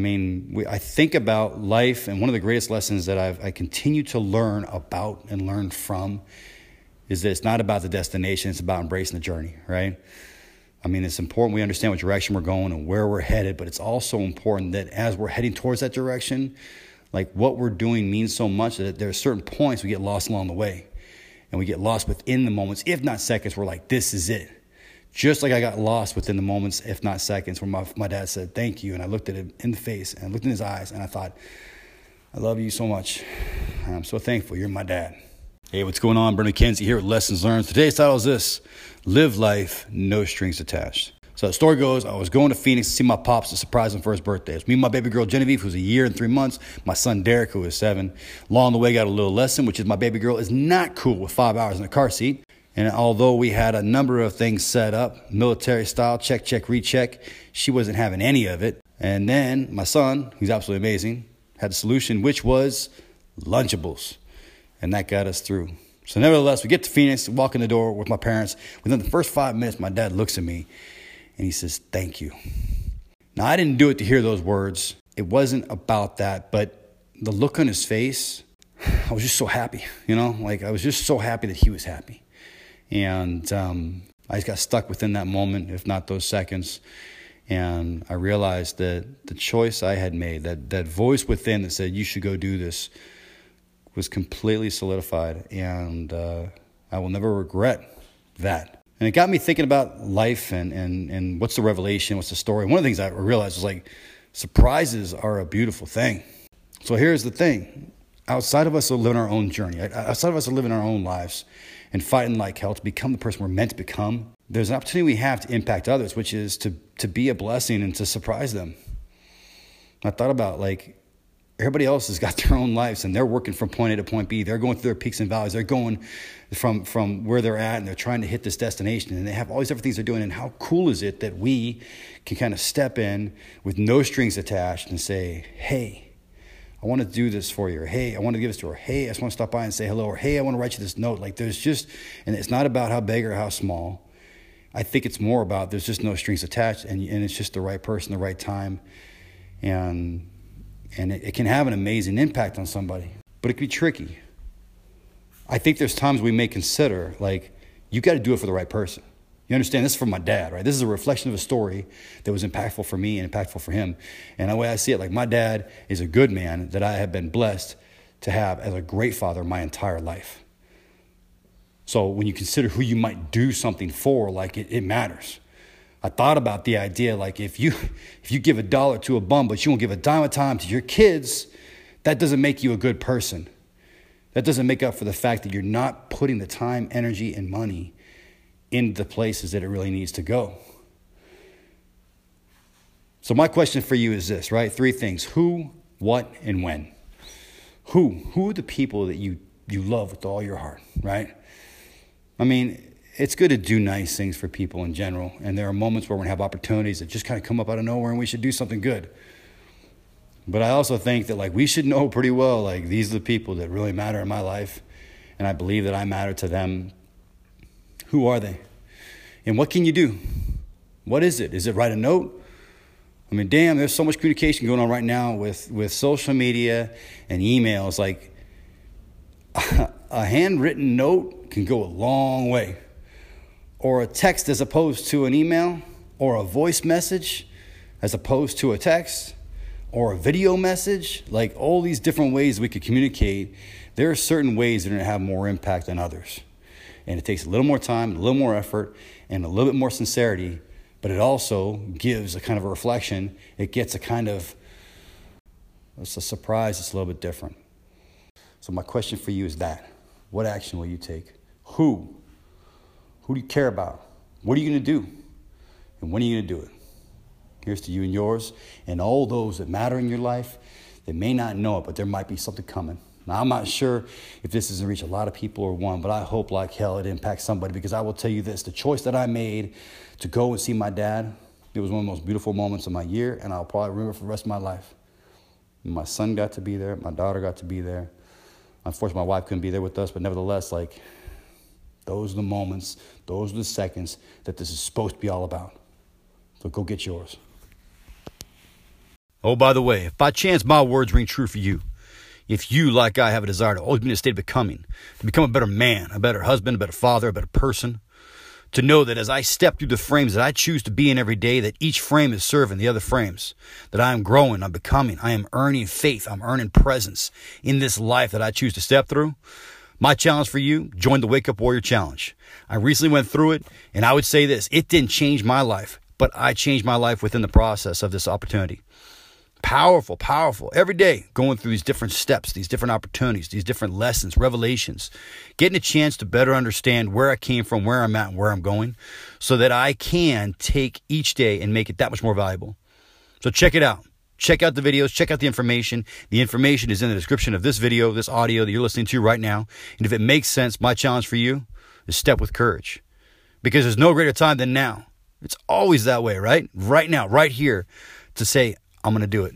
mean, we, I think about life, and one of the greatest lessons that I've, I continue to learn about and learn from is that it's not about the destination, it's about embracing the journey, right? I mean, it's important we understand what direction we're going and where we're headed, but it's also important that as we're heading towards that direction, like what we're doing means so much that there are certain points we get lost along the way. And we get lost within the moments, if not seconds, we're like, this is it. Just like I got lost within the moments, if not seconds, when my, my dad said, Thank you. And I looked at him in the face and I looked in his eyes and I thought, I love you so much. I'm so thankful you're my dad. Hey, what's going on? Brendan Kenzie here with Lessons Learned. Today's title is this Live Life, No Strings Attached. So the story goes, I was going to Phoenix to see my pops to surprise him for his birthday. It was me and my baby girl Genevieve, who's a year and three months, my son Derek, who is seven. Along the way, got a little lesson, which is my baby girl is not cool with five hours in a car seat. And although we had a number of things set up, military style, check, check, recheck, she wasn't having any of it. And then my son, who's absolutely amazing, had a solution, which was Lunchables. And that got us through. So, nevertheless, we get to Phoenix, walk in the door with my parents. Within the first five minutes, my dad looks at me and he says, Thank you. Now, I didn't do it to hear those words. It wasn't about that, but the look on his face, I was just so happy, you know, like I was just so happy that he was happy. And um, I just got stuck within that moment, if not those seconds. And I realized that the choice I had made, that, that voice within that said, you should go do this, was completely solidified. And uh, I will never regret that. And it got me thinking about life and, and, and what's the revelation, what's the story. One of the things I realized was like, surprises are a beautiful thing. So here's the thing outside of us are living our own journey, outside of us are living our own lives and fighting like hell to become the person we're meant to become, there's an opportunity we have to impact others, which is to, to be a blessing and to surprise them. I thought about like everybody else has got their own lives and they're working from point A to point B. They're going through their peaks and valleys. They're going from, from where they're at and they're trying to hit this destination and they have all these different things they're doing. And how cool is it that we can kind of step in with no strings attached and say, hey, I want to do this for you, or hey, I want to give this to her, hey, I just want to stop by and say hello, or hey, I want to write you this note. Like there's just, and it's not about how big or how small. I think it's more about there's just no strings attached, and, and it's just the right person, the right time, and and it, it can have an amazing impact on somebody, but it can be tricky. I think there's times we may consider like you got to do it for the right person. You understand? This is from my dad, right? This is a reflection of a story that was impactful for me and impactful for him. And the way I see it, like my dad is a good man that I have been blessed to have as a great father my entire life. So when you consider who you might do something for, like it, it matters. I thought about the idea like if you if you give a dollar to a bum, but you won't give a dime of time to your kids, that doesn't make you a good person. That doesn't make up for the fact that you're not putting the time, energy, and money in the places that it really needs to go. So, my question for you is this, right? Three things who, what, and when. Who? Who are the people that you, you love with all your heart, right? I mean, it's good to do nice things for people in general. And there are moments where to have opportunities that just kind of come up out of nowhere and we should do something good. But I also think that like we should know pretty well like these are the people that really matter in my life and I believe that I matter to them who are they? And what can you do? What is it? Is it write a note? I mean, damn, there's so much communication going on right now with, with social media and emails. Like, a handwritten note can go a long way. Or a text as opposed to an email, or a voice message as opposed to a text, or a video message. Like, all these different ways we could communicate. There are certain ways that are going to have more impact than others. And it takes a little more time, a little more effort, and a little bit more sincerity, but it also gives a kind of a reflection. It gets a kind of, it's a surprise, it's a little bit different. So, my question for you is that what action will you take? Who? Who do you care about? What are you going to do? And when are you going to do it? Here's to you and yours, and all those that matter in your life. They may not know it, but there might be something coming. Now, I'm not sure if this is to reach a lot of people or one, but I hope like hell it impacts somebody because I will tell you this the choice that I made to go and see my dad, it was one of the most beautiful moments of my year, and I'll probably remember for the rest of my life. My son got to be there, my daughter got to be there. Unfortunately, my wife couldn't be there with us, but nevertheless, like, those are the moments, those are the seconds that this is supposed to be all about. So go get yours. Oh, by the way, if by chance my words ring true for you, if you, like I, have a desire to always be in a state of becoming, to become a better man, a better husband, a better father, a better person, to know that as I step through the frames that I choose to be in every day, that each frame is serving the other frames, that I am growing, I'm becoming, I am earning faith, I'm earning presence in this life that I choose to step through. My challenge for you, join the Wake Up Warrior Challenge. I recently went through it, and I would say this it didn't change my life, but I changed my life within the process of this opportunity. Powerful, powerful. Every day, going through these different steps, these different opportunities, these different lessons, revelations, getting a chance to better understand where I came from, where I'm at, and where I'm going, so that I can take each day and make it that much more valuable. So check it out. Check out the videos, check out the information. The information is in the description of this video, this audio that you're listening to right now. And if it makes sense, my challenge for you is step with courage. Because there's no greater time than now. It's always that way, right? Right now, right here, to say, I'm going to do it.